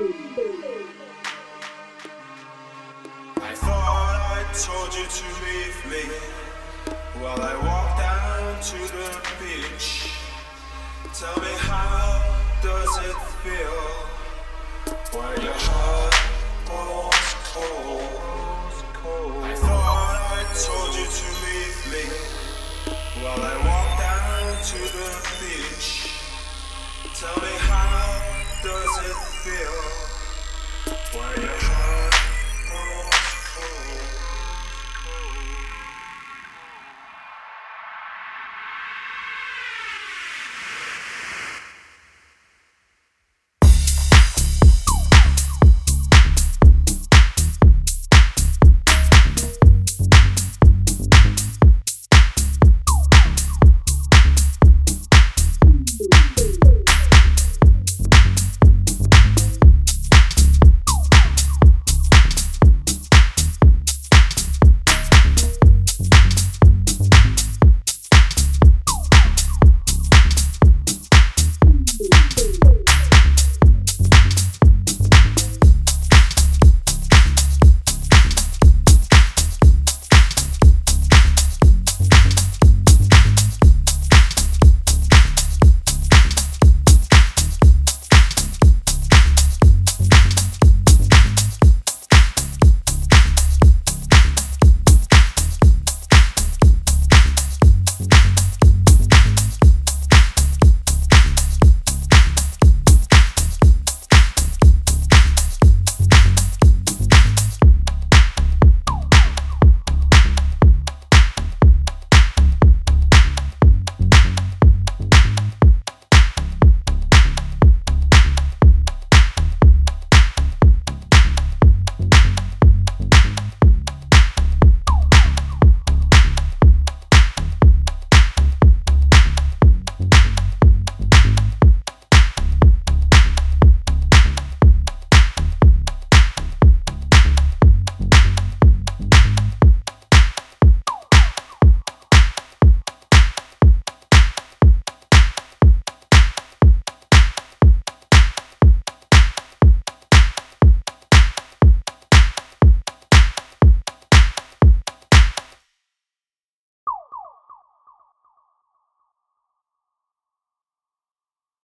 I thought I told you to leave me while I walk down to the beach. Tell me how does it feel when your heart goes cold? I thought I told you to leave me while I walk down to the beach. Tell me does it feel? When your heart